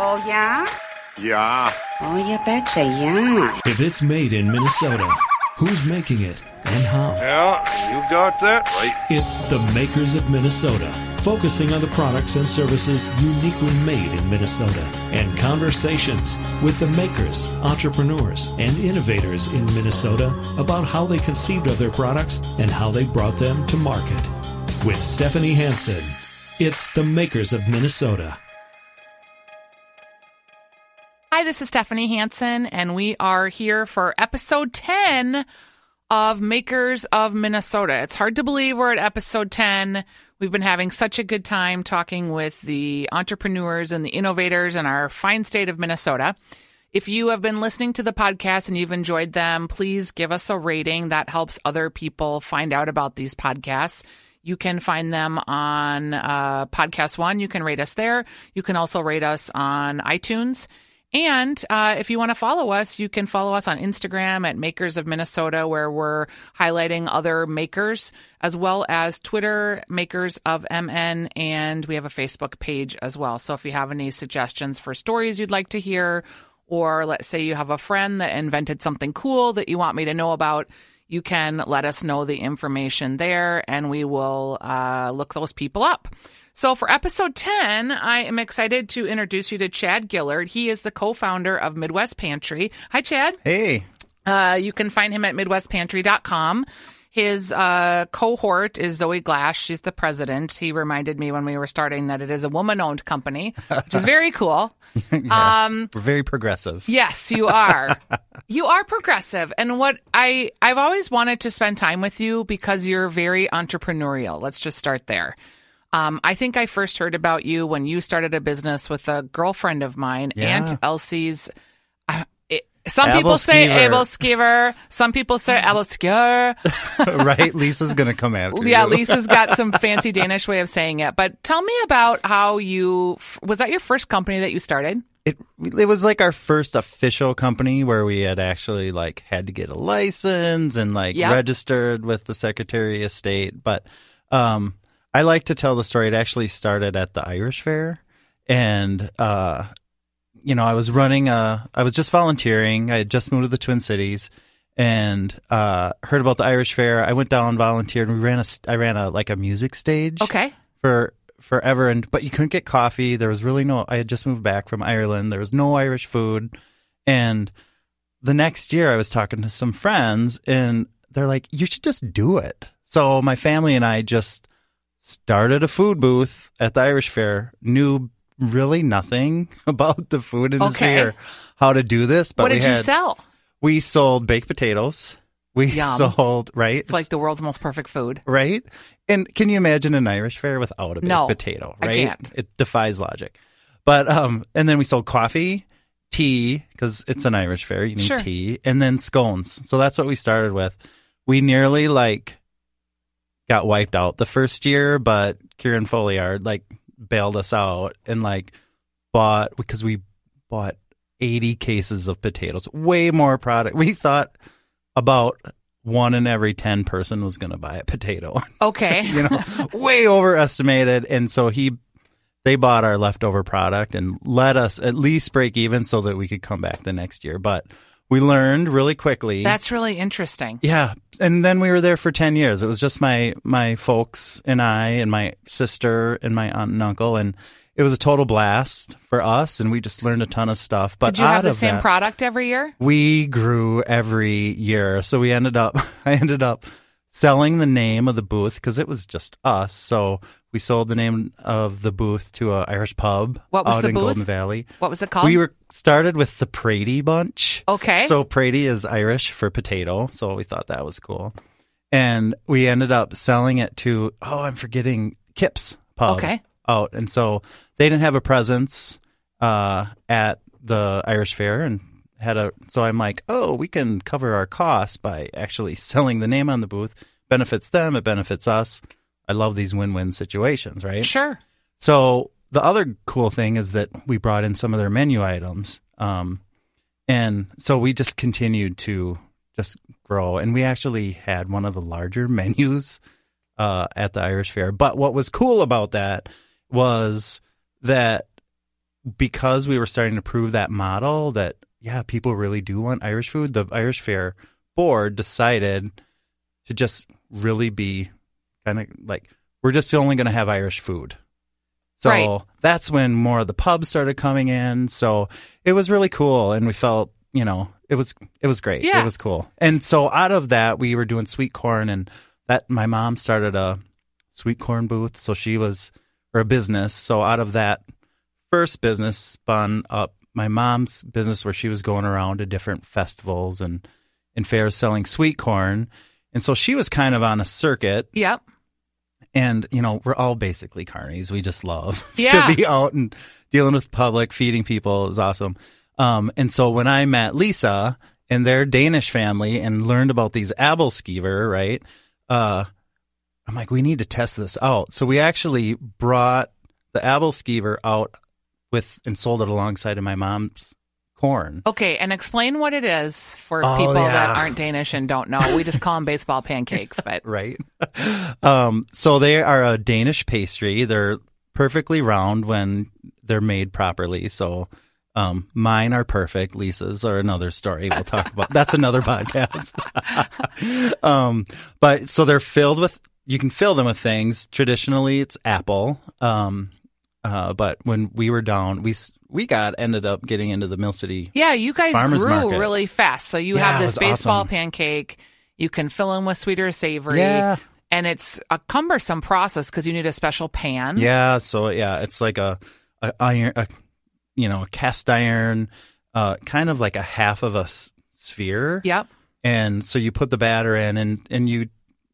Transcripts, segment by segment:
Oh, yeah? Yeah. Oh, you betcha, yeah. If it's made in Minnesota, who's making it and how? Yeah, you got that right. It's the makers of Minnesota, focusing on the products and services uniquely made in Minnesota, and conversations with the makers, entrepreneurs, and innovators in Minnesota about how they conceived of their products and how they brought them to market. With Stephanie Hansen, it's the makers of Minnesota. Hi, this is Stephanie Hansen, and we are here for episode 10 of Makers of Minnesota. It's hard to believe we're at episode 10. We've been having such a good time talking with the entrepreneurs and the innovators in our fine state of Minnesota. If you have been listening to the podcast and you've enjoyed them, please give us a rating. That helps other people find out about these podcasts. You can find them on uh, Podcast One. You can rate us there. You can also rate us on iTunes. And uh, if you want to follow us, you can follow us on Instagram at Makers of Minnesota, where we're highlighting other makers, as well as Twitter, Makers of MN, and we have a Facebook page as well. So if you have any suggestions for stories you'd like to hear, or let's say you have a friend that invented something cool that you want me to know about, you can let us know the information there, and we will uh, look those people up. So, for episode 10, I am excited to introduce you to Chad Gillard. He is the co founder of Midwest Pantry. Hi, Chad. Hey. Uh, you can find him at MidwestPantry.com. His uh, cohort is Zoe Glass. She's the president. He reminded me when we were starting that it is a woman owned company, which is very cool. yeah, um, we're very progressive. Yes, you are. you are progressive. And what I, I've always wanted to spend time with you because you're very entrepreneurial. Let's just start there. Um, I think I first heard about you when you started a business with a girlfriend of mine, Yeah. Aunt Elsie's. Some people say Abelskiver. Abel Skiver. Some people say Abel Skiver. right? Lisa's going to come after Yeah, you. Lisa's got some fancy Danish way of saying it. But tell me about how you was that your first company that you started? It, it was like our first official company where we had actually like had to get a license and like Yep. registered with the Secretary of State. But um, I like to tell the story. It actually started at the Irish Fair, and uh, you know, I was running a. I was just volunteering. I had just moved to the Twin Cities. And uh, heard about the Irish Fair. I went down, and volunteered. and We ran a, I ran a like a music stage Okay. for forever and but you couldn't get coffee there was really no i had just moved back from ireland there was no irish food and the next year i was talking to some friends and they're like you should just do it so my family and i just started a food booth at the irish fair knew really nothing about the food industry Okay. or how to do this but what did you sell? we sold baked potatoes we Yum. sold right It's like the world's most perfect food. right? And can you imagine an Irish fair without a baked No, potato? I Right? can't. It defies logic. But um, and then we sold coffee, tea because it's an Irish fair. You need Sure. tea, and then scones. So that's what we started with. We nearly like got wiped out the first year, but Kieran Folliard like bailed us out and like bought because we bought 80 cases of potatoes, way more product. We thought about one in every 10 person was going to buy a potato, Okay. you know, way overestimated. And so he, they bought our leftover product and let us at least break even so that we could come back the next year. But we learned really quickly. That's really interesting. Yeah, and then we were there for ten years. It was just my my folks and I and my sister and my aunt and uncle, and it was a total blast for us. And we just learned a ton of stuff. But Did you have the same that, product every year? we grew every year. So we ended up, I ended up selling the name of the booth because it was just us. So we sold the name of the booth to an Irish pub What was out the in booth? Golden Valley. What was it called? We were started with the Prady bunch. Okay. So Prady is Irish for potato. So we thought that was cool. And we ended up selling it to, oh, I'm forgetting Kip's pub. Okay. Out. And so they didn't have a presence uh, at the Irish Fair and had a, so I'm like, oh, we can cover our costs by actually selling the name on the booth. Benefits them, it benefits us. I love these win win situations, right? Sure. So the other cool thing is that we brought in some of their menu items. Um, and so we just continued to just grow. And we actually had one of the larger menus uh, at the Irish Fair. But what was cool about that was that because we were starting to prove that model that yeah, people really do want Irish food, the Irish Fair board decided to just really be kind of like we're just only going to have Irish food. So Right. that's when more of the pubs started coming in. So it was really cool, and we felt you know it was it was great. Yeah. It was cool. And so out of that, we were doing sweet corn, and that my mom started a sweet corn booth. So she was or a business. So out of that first business spun up my mom's business where she was going around to different festivals and and fairs selling sweet corn. And so she was kind of on a circuit Yep. and you know we're all basically carnies we just love Yeah. to be out and dealing with public feeding people is awesome um, and so when i met lisa and their danish family and learned about these abelskiver right uh, i'm like we need to test this out so we actually brought the abelskiver out with and sold it alongside of my mom's corn Okay, and explain what it is for Oh, people yeah. that aren't Danish and don't know. We just call them baseball pancakes, but right? um, so they are a Danish pastry. They're perfectly round when they're made properly. So um, mine are perfect. Lisa's are another story. We'll talk about. That's another podcast. um, but so they're filled with. You can fill them with things. Traditionally, it's apple. Um, uh, but when we were down, we we got ended up getting into the Mill City. yeah, you guys Farmers grew market. really fast. So you Yeah, have this baseball awesome. pancake. You can fill in with sweeter savory. Yeah. And it's a cumbersome process because you need a special pan. Yeah, so yeah, it's like a, a iron, a, you know, a cast iron, uh, kind of like a half of a s- sphere. Yep. And so you put the batter in, and and you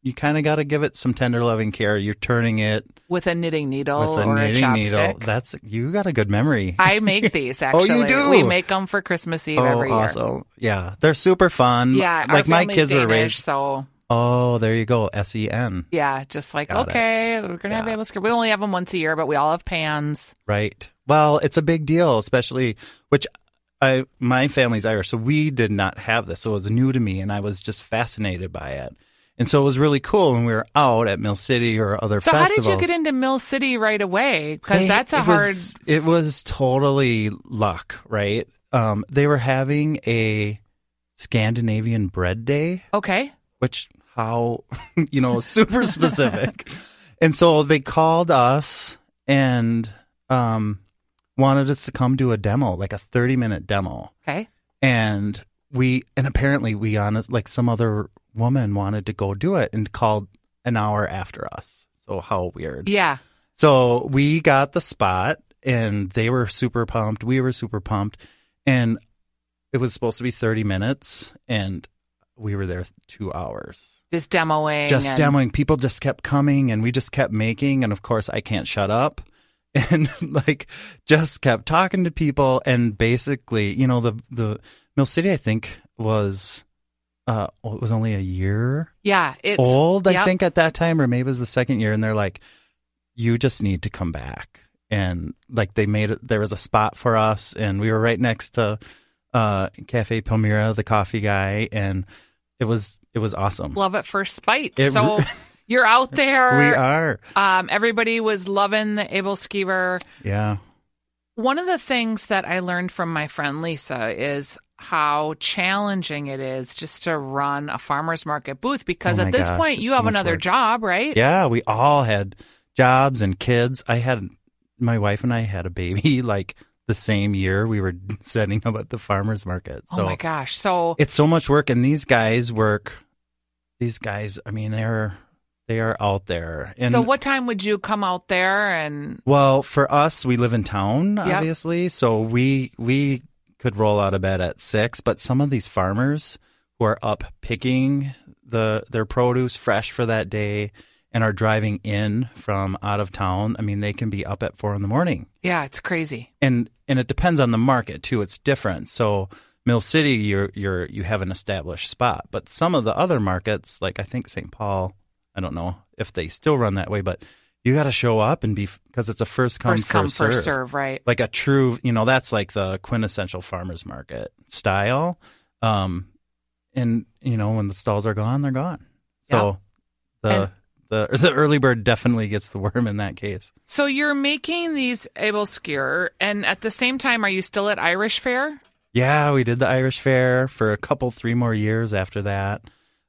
you kind of got to give it some tender loving care. You're turning it With a knitting needle with a or knitting a needle. chopstick. That's you got a good memory. I make these actually. Oh, you do? We make them for Christmas Eve oh, every year. Oh, awesome! Yeah, they're super fun. Yeah, our like my kids were raised. so Oh, there you go. S E N. yeah, just like Got it. okay, we're gonna have Yeah. able to. We only have them once a year, but we all have pans. Right. Well, it's a big deal, especially which I my family's Irish, so we did not have this. So it was new to me and I was just fascinated by it. And so it was really cool when we were out at Mill City or other So festivals. how did you get into Mill City right away? Because that's a it hard. Was, it was totally luck, right? Um, they were having a Scandinavian bread day, Okay. which how you know super specific and so they called us and um wanted us to come do a demo like a 30 minute demo Okay. and we and apparently we on like some other woman wanted to go do it and called an hour after us so how weird Yeah. so we got the spot and they were super pumped. We were super pumped. And it was supposed to be 30 minutes and we were there two hours. Just demoing. Just and- demoing. People just kept coming and we just kept making. And of course, I can't shut up. And like, just kept talking to people. And basically, you know, the, the Mill City, I think, was, uh, it was only a year Yeah. It's old, I think, at that time, or maybe it was the second year, and they're like, "You just need to come back." And like they made it, there was a spot for us, and we were right next to uh, Cafe Palmyra, the coffee guy, and it was it was awesome. Love at first bite. It so you're out there. we are, Um, everybody was loving the Able Skeever. yeah, One of the things that I learned from my friend Lisa is how challenging it is just to run a farmer's market booth because Oh at this gosh, point you have another work. job, right? yeah. We all had jobs and kids. I had my wife and I had a baby like the same year we were setting up at the farmers market. So oh my gosh. So it's so much work and these guys work these guys i mean they're they are out there and so what time would you come out there and well for us we live in town Yep. obviously so we we could roll out of bed at six but some of these farmers who are up picking the their produce fresh for that day and are driving in from out of town i mean they can be up at four in the morning yeah, it's crazy. and and it depends on the market too. It's different. So Mill City, you're you're you have an established spot, but some of the other markets, like I think St. Paul, I don't know if they still run that way, but you got to show up and be because it's a first come First come, first, first serve. serve, right? Like a true, you know, that's like the quintessential farmers market style. Um, and you know when the stalls are gone, they're gone. So the the the early bird definitely gets the worm in that case. So you're making these able skewer, and at the same time, are you still at Irish Fair? Yeah, we did the Irish Fair for a couple, three more years after that.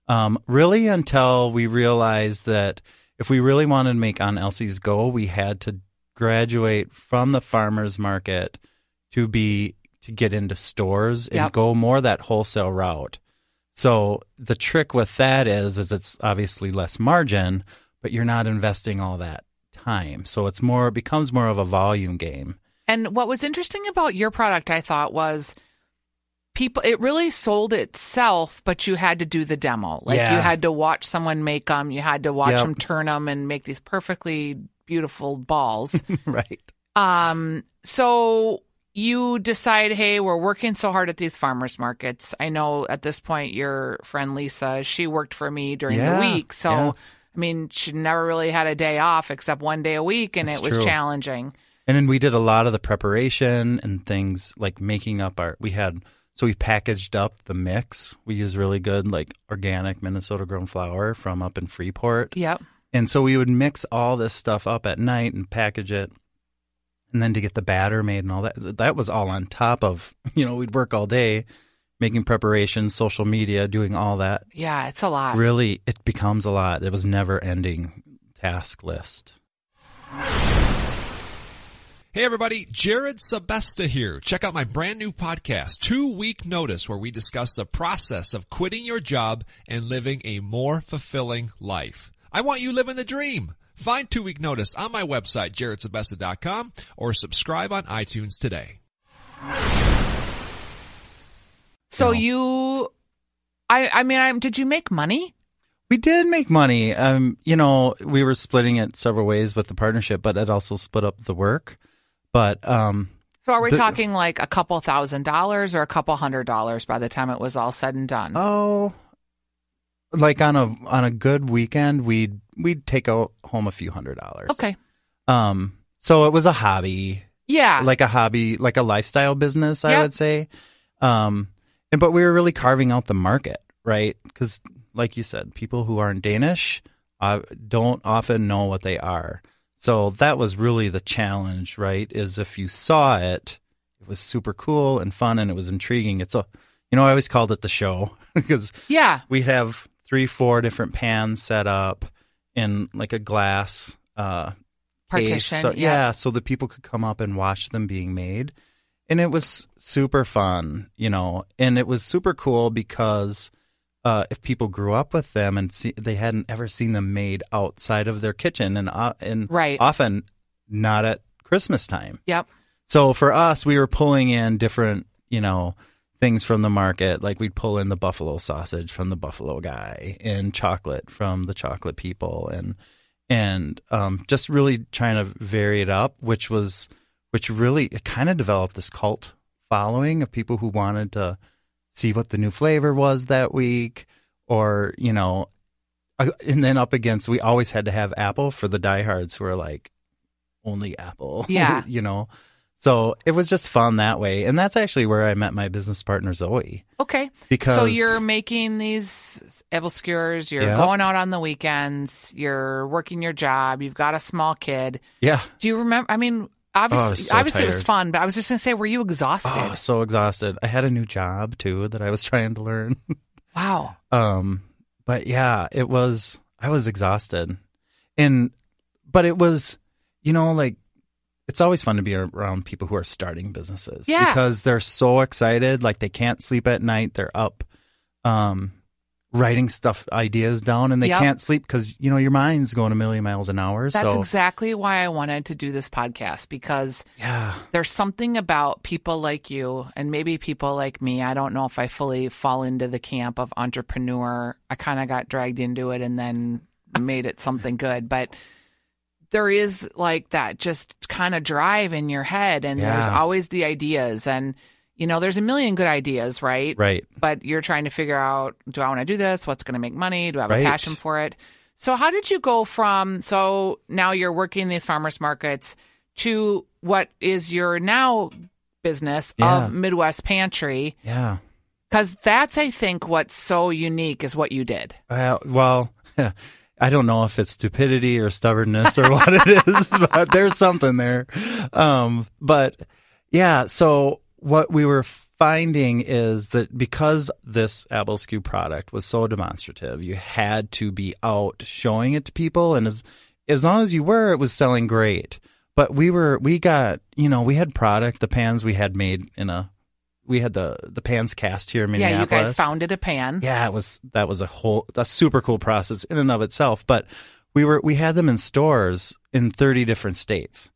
Um, really, until we realized that if we really wanted to make Aunt Elsie's goal, we had to graduate from the farmers market to be to get into stores and Yep. go more that wholesale route. So the trick with that is, is it's obviously less margin, but you're not investing all that time. So it's more, it becomes more of a volume game. And what was interesting about your product, I thought, was people. It really sold itself, but you had to do the demo. Like Yeah. you had to watch someone make them. You had to watch Yep. them turn them and make these perfectly beautiful balls. right. um. So you decide, hey, we're working so hard at these farmers markets. I know at this point your friend Lisa, she worked for me during Yeah, the week, so. yeah. I mean, she never really had a day off except one day a week, and That's it was true. challenging. And then we did a lot of the preparation and things like making up our. We had so we packaged up the mix. We use really good like organic Minnesota grown flour from up in Freeport, Yep. and so we would mix all this stuff up at night and package it, and then to get the batter made and all that. That was all on top of you know we'd work all day making preparations, social media, doing all that. Yeah, it's a lot. Really, it becomes a lot. It was never ending task list. Hey everybody, Jared Sebesta here. Check out my brand new podcast, Two Week Notice, where we discuss the process of quitting your job and living a more fulfilling life. I want you living the dream. Find Two Week Notice on my website, jaredsebesta.com, or subscribe on iTunes today. So you, I, I mean, I'm, did you make money? We did make money. Um, you know, we were splitting it several ways with the partnership, but it also split up the work. But um, So are we The- talking like a couple thousand dollars or a couple hundred dollars by the time it was all said and done? oh, like on a on a good weekend, we'd we'd take out home a few hundred dollars. okay. Um, so it was a hobby, Yeah. like a hobby, like a lifestyle business, I Yep. would say. Um, and but we were really carving out the market, right? Because, like you said, people who aren't Danish uh, don't often know what they are. So that was really the challenge, right? Is if you saw it, it was super cool and fun, and it was intriguing. It's a, you know, I always called it the show because yeah. we'd have three, four different pans set up in like a glass uh, case. Partition. So, yeah. yeah, so that people could come up and watch them being made. And it was super fun, you know, and it was super cool because uh, if people grew up with them and see, they hadn't ever seen them made outside of their kitchen and, uh, and Right. often not at Christmas time. Yep. So for us, we were pulling in different, you know, things from the market. Like we'd pull in the buffalo sausage from the buffalo guy and chocolate from the chocolate people and and um, just really trying to vary it up, which was which really it kind of developed this cult following of people who wanted to see what the new flavor was that week or, you know, and then up against we always had to have apple for the diehards who are like only apple. Yeah. you know. So it was just fun that way. And that's actually where I met my business partner Zoe. Okay. Because so you're making these apple skewers. You're going out on the weekends. You're working your job. You've got a small kid. Yeah. Do you remember? I mean, obviously, Oh, so obviously it was fun, but I was just gonna say, were you exhausted? Oh, so exhausted. I had a new job too that I was trying to learn. wow. Um, but yeah, it was, I was exhausted. And, but it was, you know, like, it's always fun to be around people who are starting businesses. Yeah. Because they're so excited. Like, they can't sleep at night. They're up, um, writing stuff, ideas down, and they Yep. can't sleep because, you know, your mind's going a million miles an hour. That's so, exactly why I wanted to do this podcast because yeah. there's something about people like you and maybe people like me. I don't know if I fully fall into the camp of entrepreneur. I kind of got dragged into it and then made it something good, but there is like that just kind of drive in your head and there's always the ideas and you know there's a million good ideas, right? Right. But you're trying to figure out do I want to do this? What's going to make money? Do I have Right. a passion for it? So how did you go from so now you're working these farmers markets to what is your now business Yeah. of Midwest Pantry? Yeah. Because that's I think what's so unique is what you did. Well, well, I don't know if it's stupidity or stubbornness or what it is, but there's something there. Um, but yeah, so what we were finding is that because this Abelskew product was so demonstrative, you had to be out showing it to people, and as as long as you were, it was selling great. But we were we got you know we had product the pans we had made in a we had the the pans cast here in Yeah, you guys founded a pan. Yeah, it was that was a whole a super cool process in and of itself. But we were we had them in stores in thirty different states.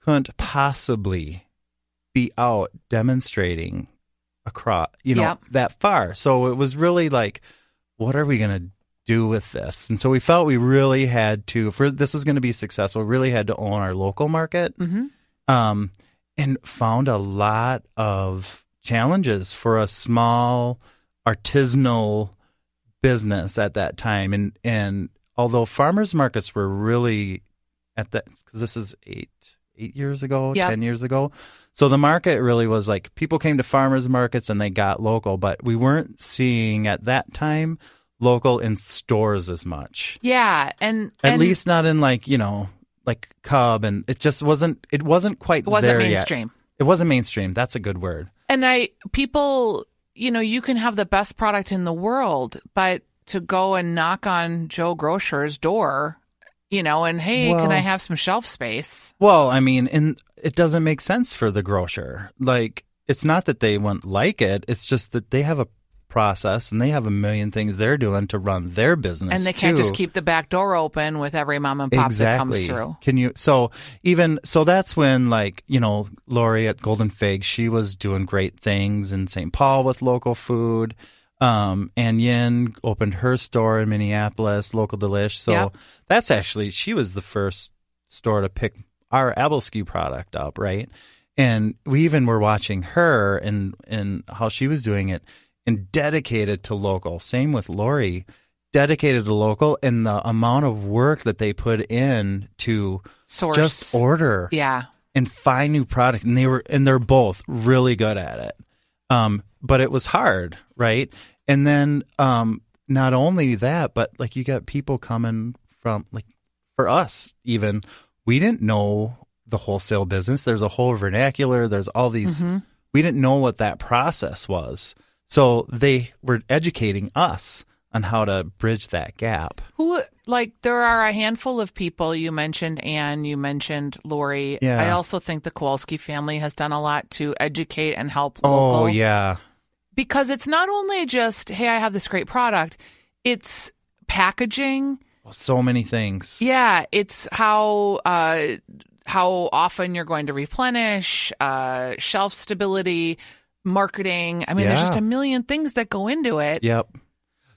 Couldn't possibly be out demonstrating across you know Yep. that far. So it was really like, what are we gonna do with this? And so we felt we really had to for this was gonna be successful, really had to own our local market hmm um, and found a lot of challenges for a small artisanal business at that time. And and although farmers markets were really at that because this is eight eight years ago, Yep. ten years ago. So the market really was like people came to farmers markets and they got local, but we weren't seeing at that time local in stores as much. Yeah, and At and least not in like, you know, like Cub and it just wasn't it wasn't quite it wasn't there yet. mainstream. It wasn't mainstream. That's a good word. And I people, you know, you can have the best product in the world, but to go and knock on Joe Grocer's door, you know, and hey, can I have some shelf space? Well, I mean, and it doesn't make sense for the grocer. Like it's not that they won't like it, it's just that they have a process and they have a million things they're doing to run their business. And they can't too. just keep the back door open with every mom and pop that comes through. Can you? So even so, that's when like you know Lori at Golden Fig, she was doing great things in St. Paul with local food. Um, and Yin opened her store in Minneapolis, Local D'Lish. So Yep. that's actually she was the first store to pick our Abelskew product up, right? And we even were watching her and and how she was doing it and dedicated to local. Same with Lori, dedicated to local and the amount of work that they put in to Source. just order Yeah. and find new product and they were and they're both really good at it um but it was hard right and then um not only that but like you got people coming from like for us even we didn't know the wholesale business. There's a whole vernacular. There's all these. Mm-hmm. We didn't know what that process was. So they were educating us on how to bridge that gap. Who like there are a handful of people you mentioned Anne, you mentioned Lori. Yeah. I also think the Kowalski family has done a lot to educate and help oh, local. oh yeah. Because it's not only just hey i have this great product. It's packaging so many things yeah it's how uh how often you're going to replenish uh shelf stability marketing i mean there's just a million things that go into it Yep.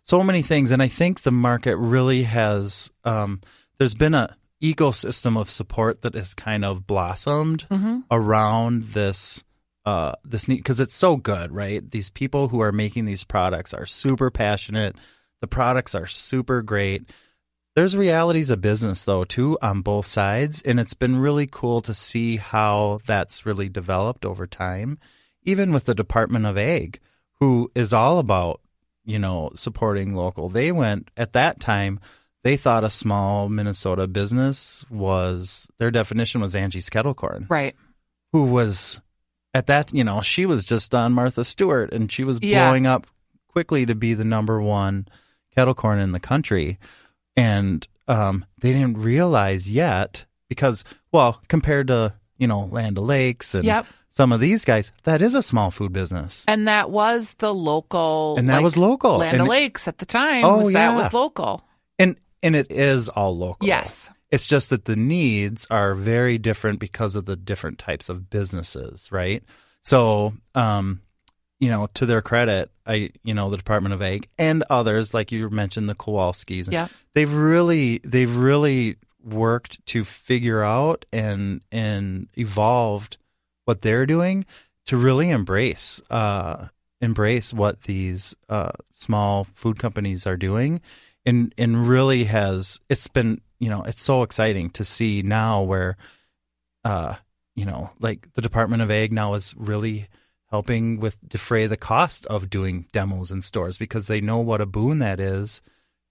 So many things. And I think the market really has, um, there's been a ecosystem of support that has kind of blossomed around this, uh, this need, cause it's so good, right? These people who are making these products are super passionate. The products are super great. There's realities of business though too on both sides, and it's been really cool to see how that's really developed over time. Even with the Department of Ag, who is all about you know supporting local. They went at that time. They thought a small Minnesota business was their definition was Angie's Kettle Corn, right who was at that you know she was just on Martha Stewart and she was Yeah. blowing up quickly to be the number one kettle corn in the country and um, they didn't realize yet because well compared to you know land o'lakes and Yep. some of these guys that is a small food business. And that was the local And that like, was local. land And- o'lakes at the time Oh, was that was local. And and it is all local. Yes. It's just that the needs are very different because of the different types of businesses right? So um you know to their credit i you know the department of ag and others like you mentioned the kowalskis Yeah. they've really they've really worked to figure out and and evolved what they're doing to really embrace uh embrace what these uh small food companies are doing and and really has it's been you know it's so exciting to see now where uh you know like the department of ag now is really helping with defray the cost of doing demos in stores because they know what a boon that is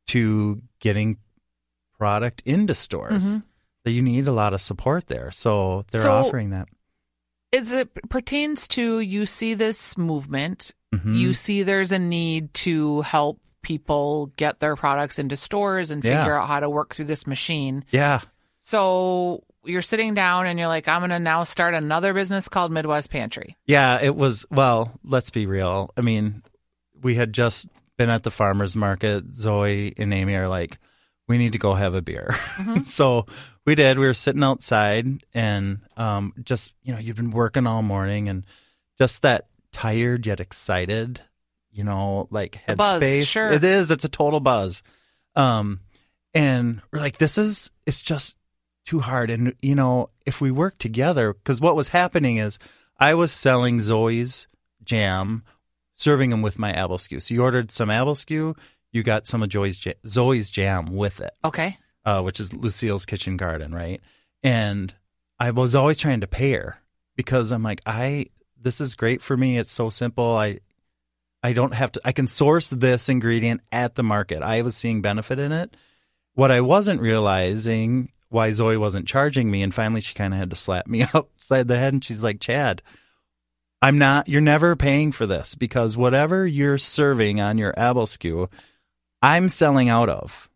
to getting product into stores. That you need a lot of support there. So they're So- offering that. As it pertains to you see this movement, Mm-hmm. you see there's a need to help people get their products into stores and Yeah. figure out how to work through this machine. Yeah. So you're sitting down and you're like, I'm going to now start another business called Midwest Pantry. Yeah, it was. Well, let's be real. I mean, we had just been at the farmers market. Zoe and Amy are like, we need to go have a beer. so we did. We were sitting outside and um, just, you know, you've been working all morning and just that tired yet excited, you know, like headspace. sure. It is. It's a total buzz. Um, and we're like, this is, it's just too hard. And, you know, if we work together, because what was happening is I was selling Zoe's jam, serving them with my apple skew. So you ordered some apple skew, you got some of Joy's ja- Zoe's jam with it, Okay. uh, which is Lucille's Kitchen Garden, right? And I was always trying to pair because I'm like, I this is great for me. It's so simple. I I don't have to. I can source this ingredient at the market. I was seeing benefit in it. What I wasn't realizing why Zoe wasn't charging me, and finally she kind of had to slap me upside the head, and she's like, "Chad, I'm not. You're never paying for this because whatever you're serving on your apple skew, I'm selling out of."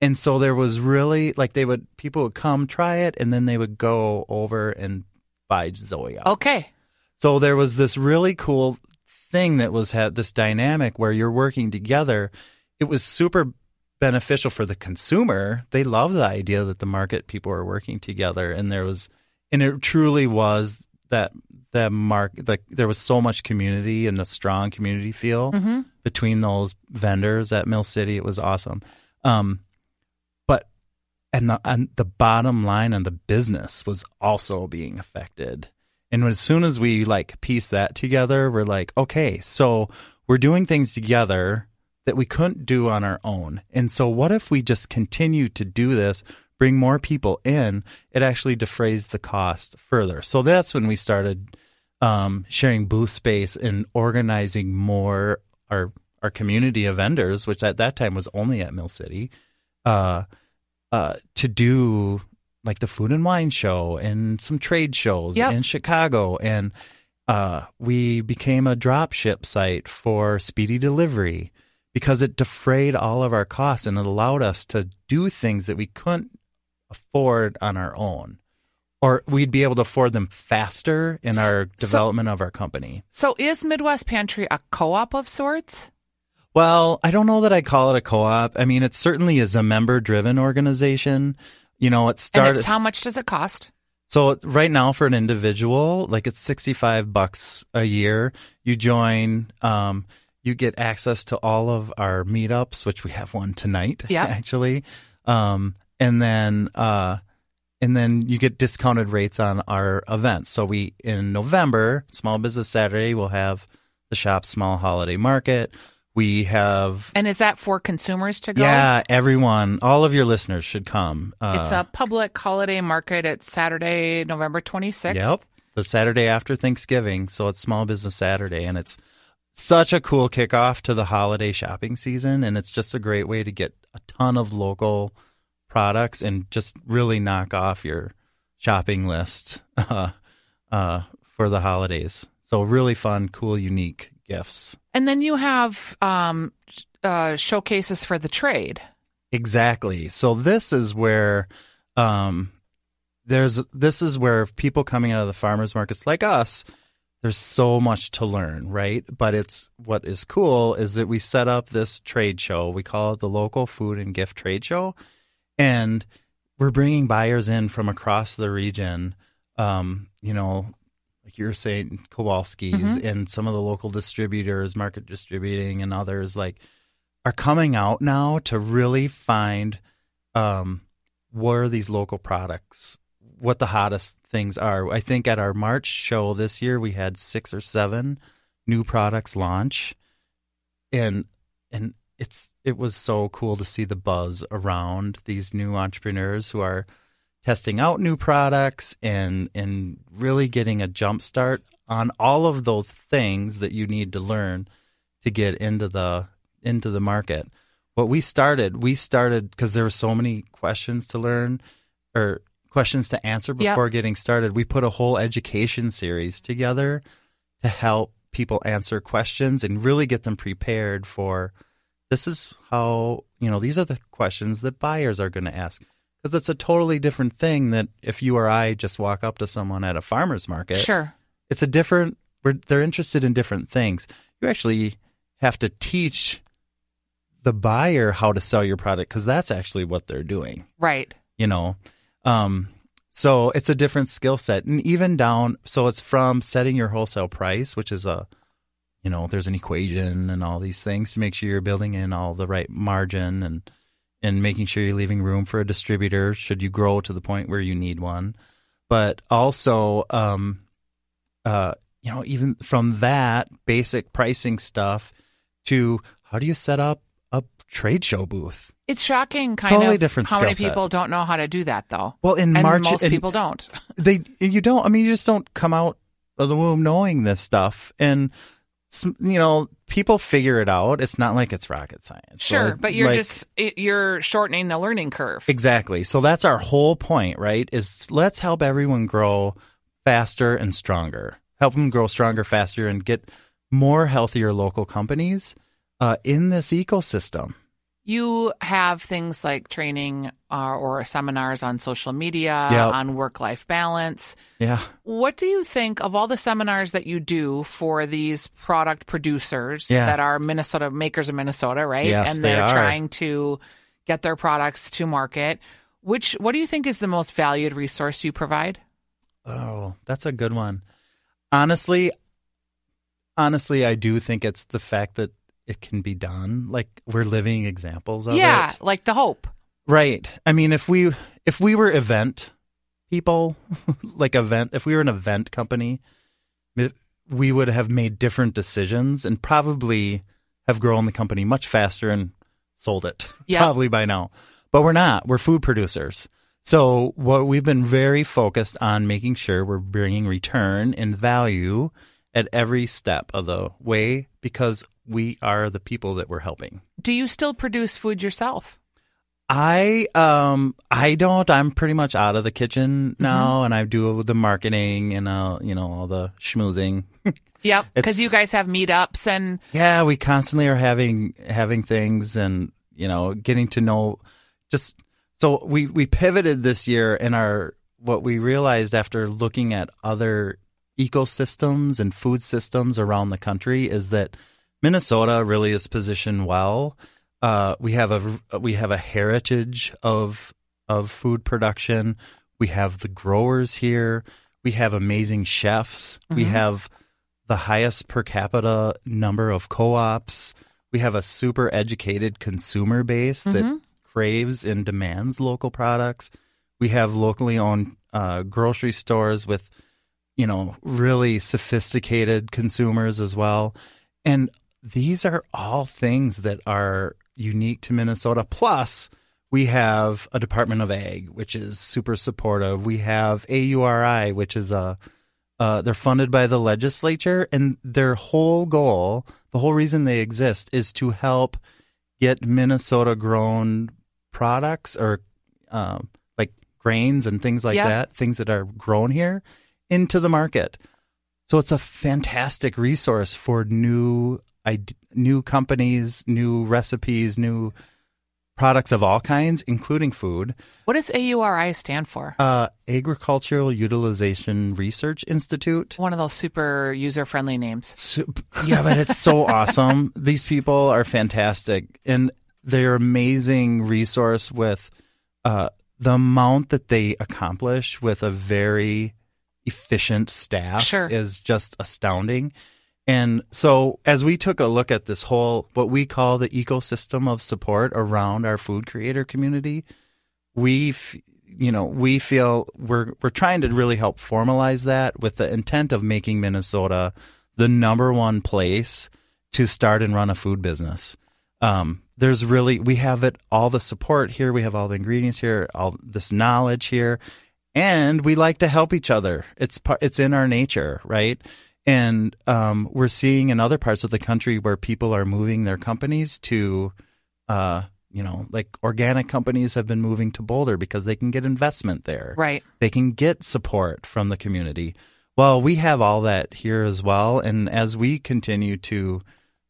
And so there was really like they would people would come try it, and then they would go over and buy Zoe out. Okay. So there was this really cool thing that was had this dynamic where you're working together. It was super beneficial for the consumer. They love the idea that the market people are working together, and there was, and it truly was that that mark. Like there was so much community and a strong community feel between those vendors at Mill City. It was awesome. Um, but and the and the bottom line on the business was also being affected. And as soon as we like piece that together, we're like, okay, so we're doing things together that we couldn't do on our own. And so what if we just continue to do this, bring more people in, it actually defrays the cost further. So that's when we started um, sharing booth space and organizing more our our community of vendors, which at that time was only at Mill City, uh, uh, to do like the food and wine show and some trade shows Yep. in Chicago, and uh, we became a drop ship site for speedy delivery because it defrayed all of our costs and it allowed us to do things that we couldn't afford on our own. Or we'd be able to afford them faster in our development of our company. So is Midwest Pantry a co-op of sorts? Well, I don't know that I call it a co-op. I mean, it certainly is a member-driven organization. You know, it started. how much does it cost? So right now for an individual, like it's 65 bucks a year. You join, um, you get access to all of our meetups, which we have one tonight, Yeah, actually. Um, and then, uh, and then you get discounted rates on our events. So we, in November, Small Business Saturday, we'll have the shop small holiday market. We have, And is that for consumers to go? yeah, everyone, all of your listeners should come. Uh, It's a public holiday market. It's Saturday, November 26th. Yep. The Saturday after Thanksgiving. So it's Small Business Saturday. And it's such a cool kickoff to the holiday shopping season. And it's just a great way to get a ton of local products and just really knock off your shopping list uh, uh, for the holidays. So really fun, cool, unique gifts. And then you have um, uh, showcases for the trade. Exactly. So this is where um there's this is where people coming out of the farmers markets like us there's so much to learn, right? But it's what is cool is that we set up this trade show. We call it the local food and gift trade show and we're bringing buyers in from across the region um you know like you were saying Kowalski's and some of the local distributors, market distributing and others like are coming out now to really find um, where these local products, what the hottest things are. I think at our March show this year, we had six or seven new products launch, and and it's it was so cool to see the buzz around these new entrepreneurs who are testing out new products and and really getting a jump start on all of those things that you need to learn to get into the into the market. what we started, we started because there were so many questions to learn or questions to answer Yep. before getting started. We put a whole education series together to help people answer questions and really get them prepared for this is how, you know, these are the questions that buyers are going to ask. Because it's a totally different thing that if you or I just walk up to someone at a farmer's market Sure. it's a different we're, they're interested in different things you actually have to teach the buyer how to sell your product because that's actually what they're doing Right. you know um so it's a different skill set. And even down so it's from setting your wholesale price which is a you know there's an equation and all these things to make sure you're building in all the right margin and and making sure you're leaving room for a distributor should you grow to the point where you need one. But also um uh you know even from that basic pricing stuff to how do you set up a trade show booth It's shocking, kind Totally of, different how many set. people don't know how to do that, though. well in and march most people don't. they you don't i mean you just don't come out of the womb knowing this stuff and you know people figure it out it's not like it's rocket science Sure, but you're like- just it, you're shortening the learning curve. exactly so that's our whole point right is let's help everyone grow faster and stronger help them grow stronger faster and get more healthier local companies uh, in this ecosystem You have things like training uh, or seminars on social media, Yep. on work life balance. yeah What do you think of all the seminars that you do for these product producers Yeah. that are Minnesota makers of Minnesota, right? Yes, and they they're are. trying to get their products to market. Which what do you think is the most valued resource you provide? Oh, that's a good one. Honestly, honestly, I do think it's the fact that it can be done. Like we're living examples of yeah, it. like the hope. Right. I mean, if we if we were event people, like event, if we were an event company, we would have made different decisions and probably have grown the company much faster and sold it Yeah. probably by now. But we're not. We're food producers. So what we've been very focused on making sure we're bringing return and value at every step of the way because we are the people that we're helping. Do you still produce food yourself? I um I don't. I'm pretty much out of the kitchen Mm-hmm. now, and I do the marketing and uh you know all the schmoozing. Yep, because you guys have meetups and yeah, we constantly are having having things and you know getting to know. Just so we we pivoted this year in our what we realized after looking at other ecosystems and food systems around the country is that Minnesota really is positioned well. Uh, we have a we have a heritage of of food production. We have the growers here. We have amazing chefs. We have the highest per capita number of co-ops. We have a super educated consumer base that craves and demands local products. We have locally owned uh, grocery stores with, you know, really sophisticated consumers as well. And these are all things that are unique to Minnesota. Plus, we have a Department of Ag, which is super supportive. We have AURI, which is a uh, they're funded by the legislature, and their whole goal, the whole reason they exist, is to help get Minnesota grown products or um, like grains and things like Yeah. that, things that are grown here, into the market. So it's a fantastic resource for new ide- new companies, new recipes, new products of all kinds, including food. what does AURI stand for? Uh, Agricultural Utilization Research Institute. One of those super user friendly names. So- yeah, but it's so awesome. These people are fantastic, and they're amazing resource with uh, the amount that they accomplish with a very efficient staff Sure. is just astounding. And so, as we took a look at this whole what we call the ecosystem of support around our food creator community, we you know we feel we're we're trying to really help formalize that with the intent of making Minnesota the number one place to start and run a food business. Um, there's really we have it all the support here, we have all the ingredients here, all this knowledge here, and we like to help each other. It's it's in our nature, right? And um, we're seeing in other parts of the country where people are moving their companies to uh, you know, like organic companies have been moving to Boulder because they can get investment there. Right. They can get support from the community. Well, we have all that here as well. And as we continue to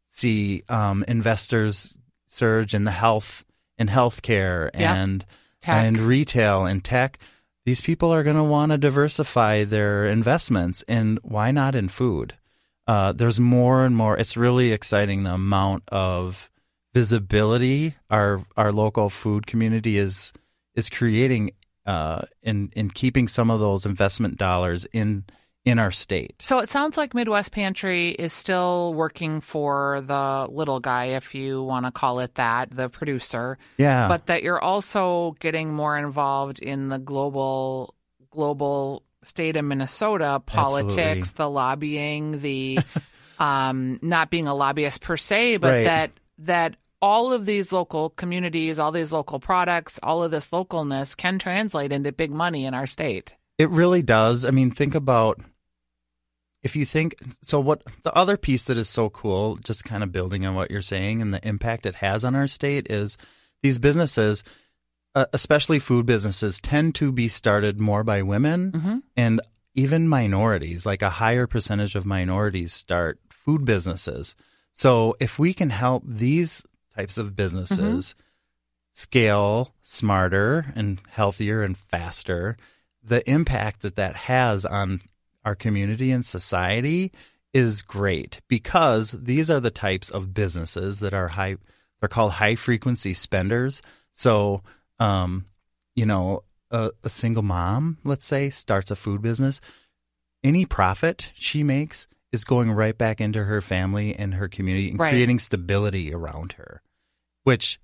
see um, investors surge in the health in healthcare Yeah. and Tech. and retail and tech, these people are going to want to diversify their investments. And why not in food? Uh, there's more and more. It's really exciting the amount of visibility our our local food community is is creating uh, in in keeping some of those investment dollars in in our state. So it sounds like Midwest Pantry is still working for the little guy, if you want to call it that, the producer, Yeah, but that you're also getting more involved in the global global state of Minnesota politics, Absolutely. the lobbying, the um, not being a lobbyist per se, but Right. that that all of these local communities, all these local products, all of this localness can translate into big money in our state. It really does. I mean, think about if you think so. What the other piece that is so cool, just kind of building on what you're saying and the impact it has on our state, is these businesses, uh, especially food businesses, tend to be started more by women and even minorities. Like a higher percentage of minorities start food businesses. So if we can help these types of businesses scale smarter and healthier and faster, the impact that that has on our community and society is great because these are the types of businesses that are high they're called high frequency spenders so um you know a, a single mom let's say starts a food business any profit she makes is going right back into her family and her community and Right. creating stability around her which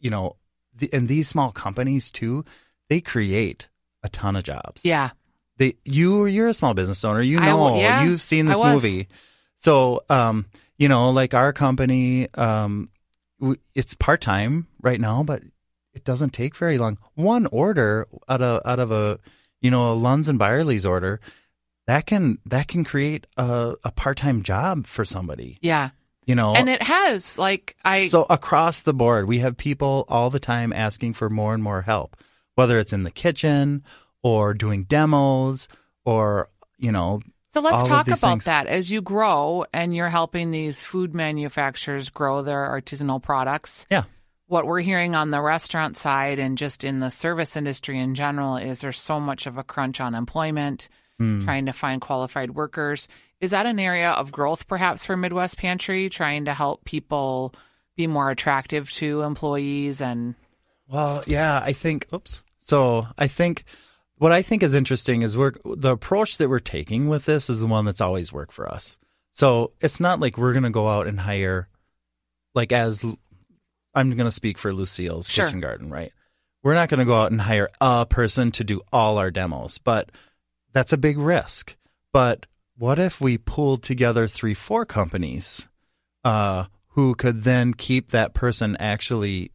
you know the, and these small companies too they create a ton of jobs Yeah. They you you're a small business owner. You know w- yeah, you've seen this movie. So um you know like our company um it's part-time right now but it doesn't take very long. One order out of out of a you know a Lunds and Byerly's order that can that can create a, a part-time job for somebody. Yeah. you know? And it has like I so across the board, we have people all the time asking for more and more help, whether it's in the kitchen or doing demos or you know. So let's talk about things. that as you grow and you're helping these food manufacturers grow their artisanal products. Yeah, What we're hearing on the restaurant side and just in the service industry in general is there's so much of a crunch on employment, Hmm. trying to find qualified workers. Is that an area of growth perhaps for Midwest Pantry, trying to help people be more attractive to employees and Well, yeah, I think. Oops. So I think what I think is interesting is we're the approach that we're taking with this is the one that's always worked for us. So it's not like we're going to go out and hire, like as I'm going to speak for Lucille's Sure. Kitchen Garden, right? We're not going to go out and hire a person to do all our demos, but that's a big risk. But what if we pulled together three, four companies uh, who could then keep that person actually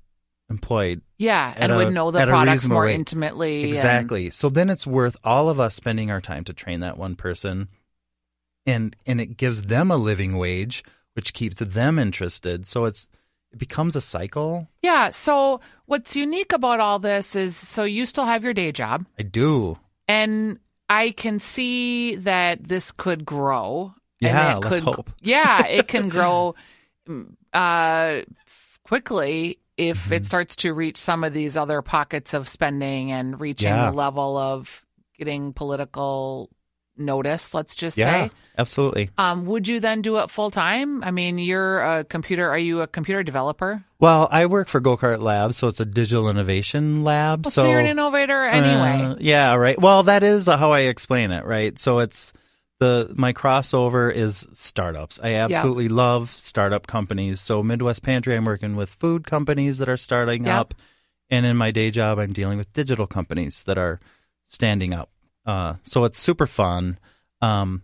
employed yeah, and a- would know the products more rate. intimately. and- Exactly. So then it's worth all of us spending our time to train that one person and and it gives them a living wage which keeps them interested. So it's it becomes a cycle. Yeah. So what's unique about all this is so you still have your day job, I do. and I can see that this could grow. and Yeah, let's hope. Yeah, it can grow uh, quickly if Mm-hmm. it starts to reach some of these other pockets of spending and reaching Yeah. the level of getting political notice. Let's just Yeah. say. Absolutely. Um, would you then do it full time? I mean, you're a computer. Are you a computer developer? Well, I work for GoKart Labs, so it's a digital innovation lab. Well, so, you're an innovator anyway. Uh, yeah, right. Well, that is how I explain it, right? So it's the my crossover is startups. I absolutely love startup companies. So Midwest Pantry, I'm working with food companies that are starting Yep. up, and in my day job, I'm dealing with digital companies that are standing up. Uh, so it's super fun. Um,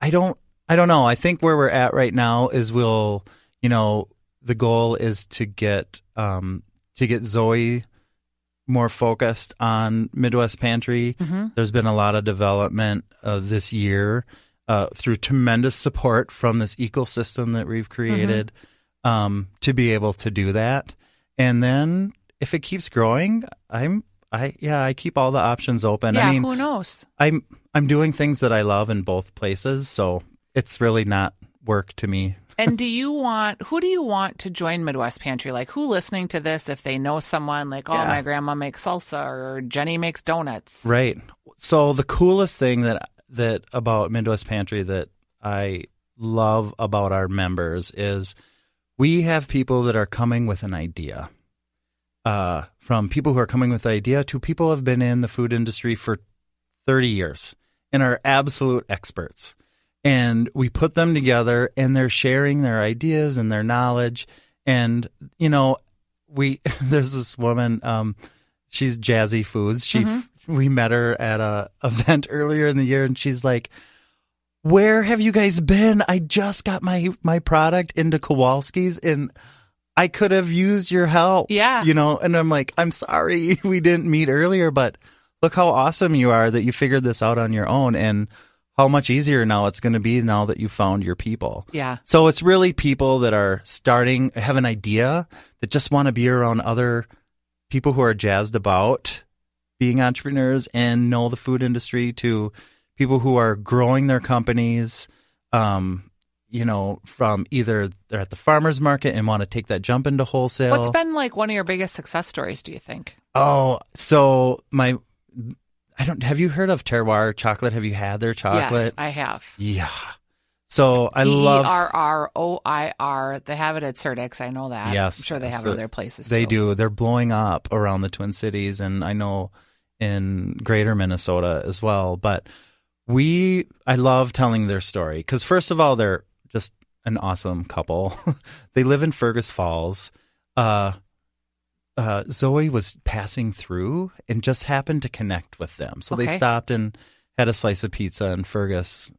I don't, I don't know. I think where we're at right now is we'll, you know, the goal is to get um, to get Zoe more focused on Midwest Pantry. There's been a lot of development uh, this year uh, through tremendous support from this ecosystem that we've created. um, to be able to do that. And then if it keeps growing, I'm I yeah I keep all the options open. yeah, I mean, who knows? I'm I'm doing things that I love in both places, so it's really not work to me. And do you want who do you want to join Midwest Pantry? Like who listening to this if they know someone like, oh Yeah. my grandma makes salsa or Jenny makes donuts. Right. So the coolest thing that that about Midwest Pantry that I love about our members is we have people that are coming with an idea. Uh, from people who are coming with an idea to people who have been in the food industry for 30 years and are absolute experts. And we put them together and they're sharing their ideas and their knowledge. And, you know, we, there's this woman, um, she's Jazzy Foods. She, we met her at a event earlier in the year and she's like, where have you guys been? I just got my, my product into Kowalski's and I could have used your help. Yeah. You know, and I'm like, I'm sorry we didn't meet earlier, but look how awesome you are that you figured this out on your own and how much easier now it's going to be now that you found your people. Yeah. So it's really people that are starting, have an idea that just want to be around other people who are jazzed about being entrepreneurs and know the food industry to people who are growing their companies, um, you know, from either they're at the farmer's market and want to take that jump into wholesale. What's been like one of your biggest success stories, do you think? Oh, so my, I don't, have you heard of Terroir chocolate? Have you had their chocolate? Yes, I have. Yeah. So I T E love. R R O I R. They have it at Surdyk's. I know that. Yes, I'm sure they have it other places. They too. do. They're blowing up around the Twin Cities, and I know in Greater Minnesota as well. But we, I love telling their story because first of all, they're just an awesome couple. they live in Fergus Falls. Uh, uh, Zoe was passing through and just happened to connect with them, so they stopped and had a slice of pizza in Fergus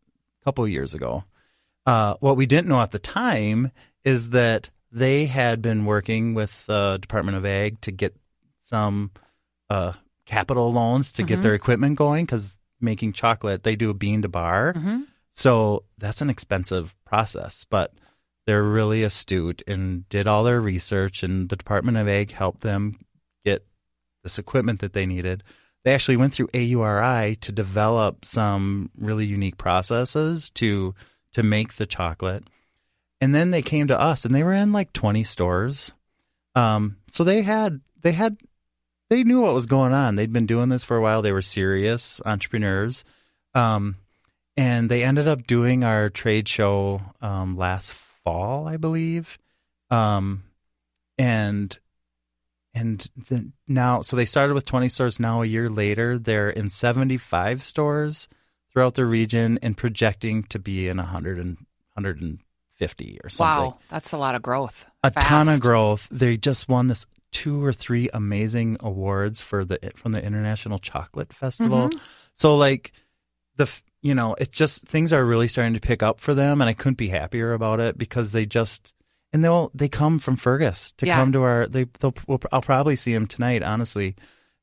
a couple years ago. Uh, what we didn't know at the time is that they had been working with the Department of Ag to get some uh, capital loans to get their equipment going because making chocolate, they do a bean to bar. Mhm. So that's an expensive process, but they're really astute and did all their research, and the Department of Ag helped them get this equipment that they needed. They actually went through AURI to develop some really unique processes to to make the chocolate. And then they came to us and they were in like 20 stores. Um, so they had they had they knew what was going on. They'd been doing this for a while. They were serious entrepreneurs. Um, and they ended up doing our trade show um, last fall, I believe. Um, and and the, now, so they started with 20 stores. Now, a year later, they're in 75 stores throughout the region and projecting to be in 100 and 150 or something Wow, that's a lot of growth. a ton of growth. They just won this two or three amazing awards for the from the International Chocolate Festival. Mm-hmm. So like the you know, it's just things are really starting to pick up for them and I couldn't be happier about it because they just and they'll they come from Fergus to Yeah. come to our they they'll we'll, I'll probably see them tonight honestly.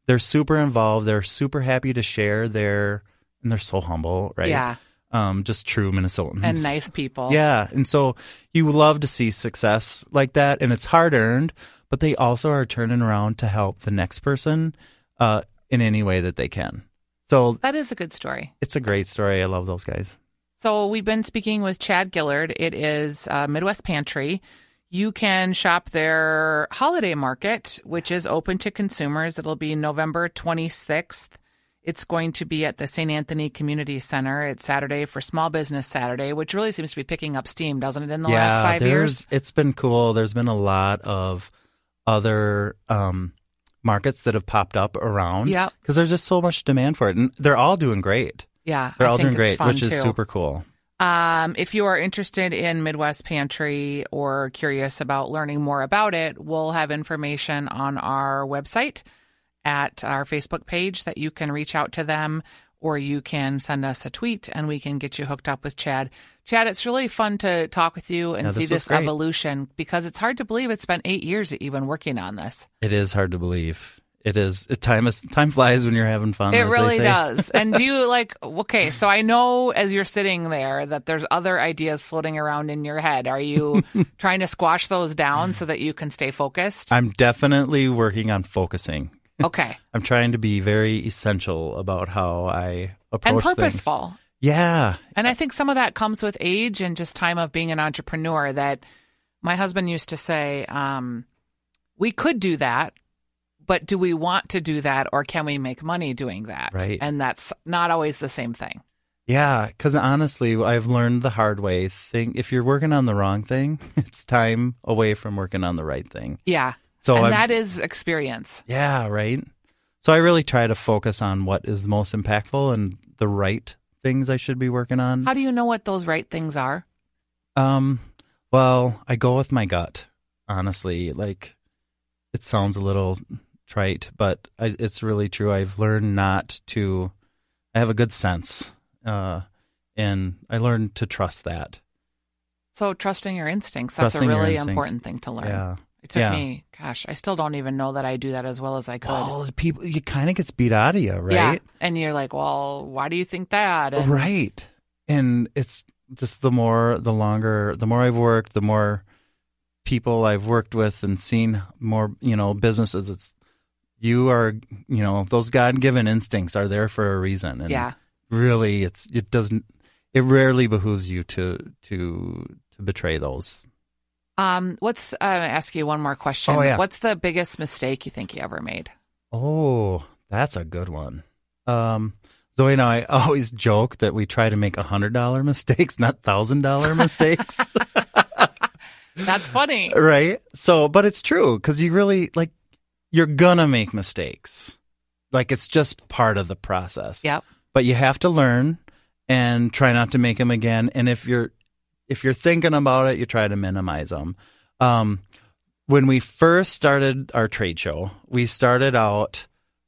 They're super involved. They're super happy to share their and they're so humble, right? Yeah, Um just true Minnesotans. and nice people. Yeah, and so you love to see success like that, and it's hard earned, but they also are turning around to help the next person uh, in any way that they can. So that is a good story. it's a great story. I love those guys. So we've been speaking with Chad Gillard. It is uh, Midwest Pantry. You can shop their holiday market, which is open to consumers. It'll be November 26th. It's going to be at the St. Anthony Community Center. It's Saturday for Small Business Saturday, which really seems to be picking up steam, doesn't it, in the last five years? it's been cool. There's been a lot of other um, markets that have popped up around. Yeah. because there's just so much demand for it, and they're all doing great. Yeah, They're I all doing great, which is super cool. Um, if you are interested in Midwest Pantry or curious about learning more about it, we'll have information on our website at our Facebook page that you can reach out to them or you can send us a tweet and we can get you hooked up with Chad. Chad, it's really fun to talk with you and see this this evolution because it's hard to believe it's been eight years that you've been working on this. It is hard to believe. it is. It, time is time flies when you're having fun. It really does. And do you like, okay, so I know as you're sitting there that there's other ideas floating around in your head. Are you trying to squash those down so that you can stay focused? I'm definitely working on focusing. Okay. I'm trying to be very essential about how I approach And things. purposeful. Yeah, And I think some of that comes with age and just time of being an entrepreneur. That my husband used to say, um, we could do that, but do we want to do that or can we make money doing that? Right. And that's not always the same thing. yeah. Because honestly, I've learned the hard way. Think if you're working on the wrong thing, it's time away from working on the right thing. Yeah. So and I'm- that is experience. Yeah, right. So I really try to focus on what is the most impactful and the right things I should be working on. How do you know what those right things are? Um, well, I go with my gut, honestly. Like, it sounds a little trite, but I, it's really true. I've learned not to. I have a good sense, uh, and I learned to trust that. So trusting your instincts, that's Trusting a really important thing to learn. Yeah. It took Yeah. me, gosh, I still don't even know that I do that as well as I could. Well, people, it kind of gets beat out of you, right? Yeah. And you're like, well, why do you think that? And Right. And it's just the more, the longer, the more I've worked, the more people I've worked with and seen more, you know, businesses. It's, you are, you know, those God given instincts are there for a reason. And Yeah. really, it's, it doesn't, it rarely behooves you to, to, to betray those. Um, what's, uh, ask you one more question. Oh, yeah. What's the biggest mistake you think you ever made? Oh, that's a good one. Um, Zoe and I always joke that we try to make a hundred dollar mistakes, not thousand dollar mistakes. That's funny. right so but it's true because you really like you're gonna make mistakes like it's just part of the process Yep. but you have to learn and try not to make them again and if you're if you're thinking about it you try to minimize them um when we first started our trade show we started out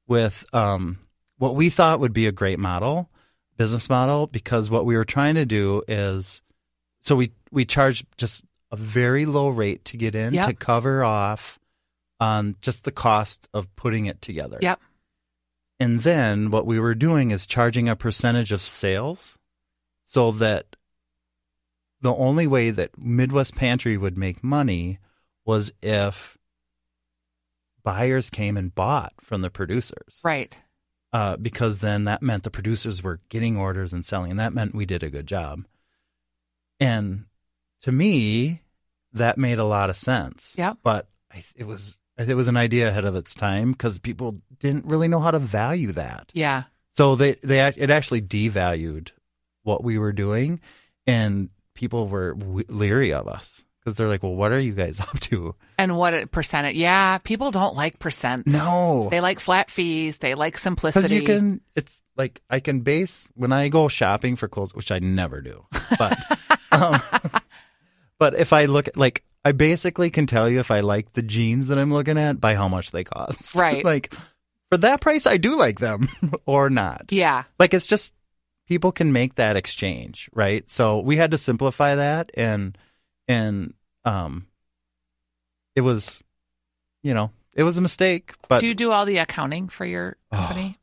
with um what we thought would be a great model business model because what we were trying to do is so we we charge just a very low rate to get in Yep. to cover off on just the cost of putting it together. Yep. And then what we were doing is charging a percentage of sales so that the only way that Midwest Pantry would make money was if buyers came and bought from the producers Right. uh, because then that meant the producers were getting orders and selling, and that meant we did a good job. And to me, that made a lot of sense. Yeah. But I, it was it was an idea ahead of its time because people didn't really know how to value that. Yeah. So they they it actually devalued what we were doing, and people were w- leery of us because they're like, "Well, what are you guys up to?" And what a percentage? Yeah. People don't like percents. No, They like flat fees. They like simplicity. You can, it's like I can base when I go shopping for clothes, which I never do. But, um, but if I look at like, I basically can tell you if I like the jeans that I'm looking at by how much they cost. Right. like for that price, I do like them or not. Yeah. Like it's just people can make that exchange, right? So we had to simplify that, and and um, it was, you know, it was a mistake, but do you do all the accounting for your Oh, company?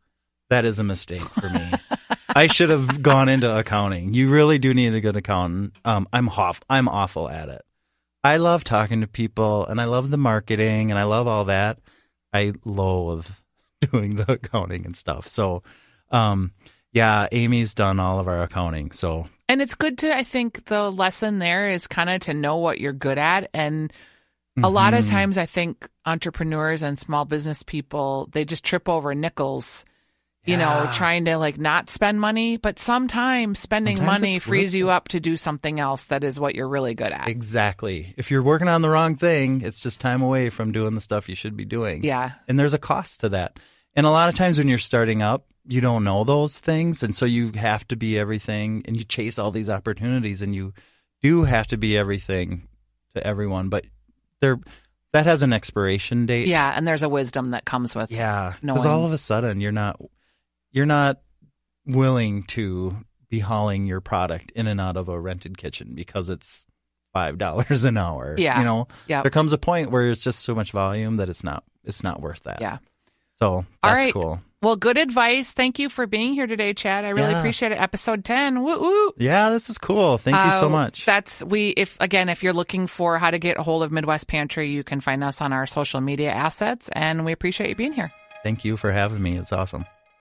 that is a mistake for me. I should have gone into accounting. You really do need a good accountant. Um, I'm off. I'm awful at it. I love talking to people, and I love the marketing, and I love all that. I loathe doing the accounting and stuff. So, um, yeah, Amy's done all of our accounting. So, And it's good to, I think the lesson there is kind of to know what you're good at. And a lot of Mhm. times I think entrepreneurs and small business people, they just trip over nickels, you know, trying to like not spend money. But sometimes spending Sometimes money frees you up to do something else that is what you're really good at. exactly. If you're working on the wrong thing, it's just time away from doing the stuff you should be doing. Yeah. and there's a cost to that. And a lot of times when you're starting up, you don't know those things, and so you have to be everything, and you chase all these opportunities, and you do have to be everything to everyone. But there, that has an expiration date. Yeah. And there's a wisdom that comes with yeah. Because all of a sudden you're not, you're not willing to be hauling your product in and out of a rented kitchen because it's five dollars an hour. Yeah. you know, yeah there comes a point where it's just so much volume that it's not, it's not worth that. Yeah. So that's All right. cool. Well, good advice. Thank you for being here today, Chad. I really Yeah. appreciate it. Episode 10. Woo woo. Yeah, this is cool. Thank you so Uh, much. That's we if again if you're looking for how to get a hold of Midwest Pantry, you can find us on our social media assets and we appreciate you being here. Thank you for having me. It's awesome.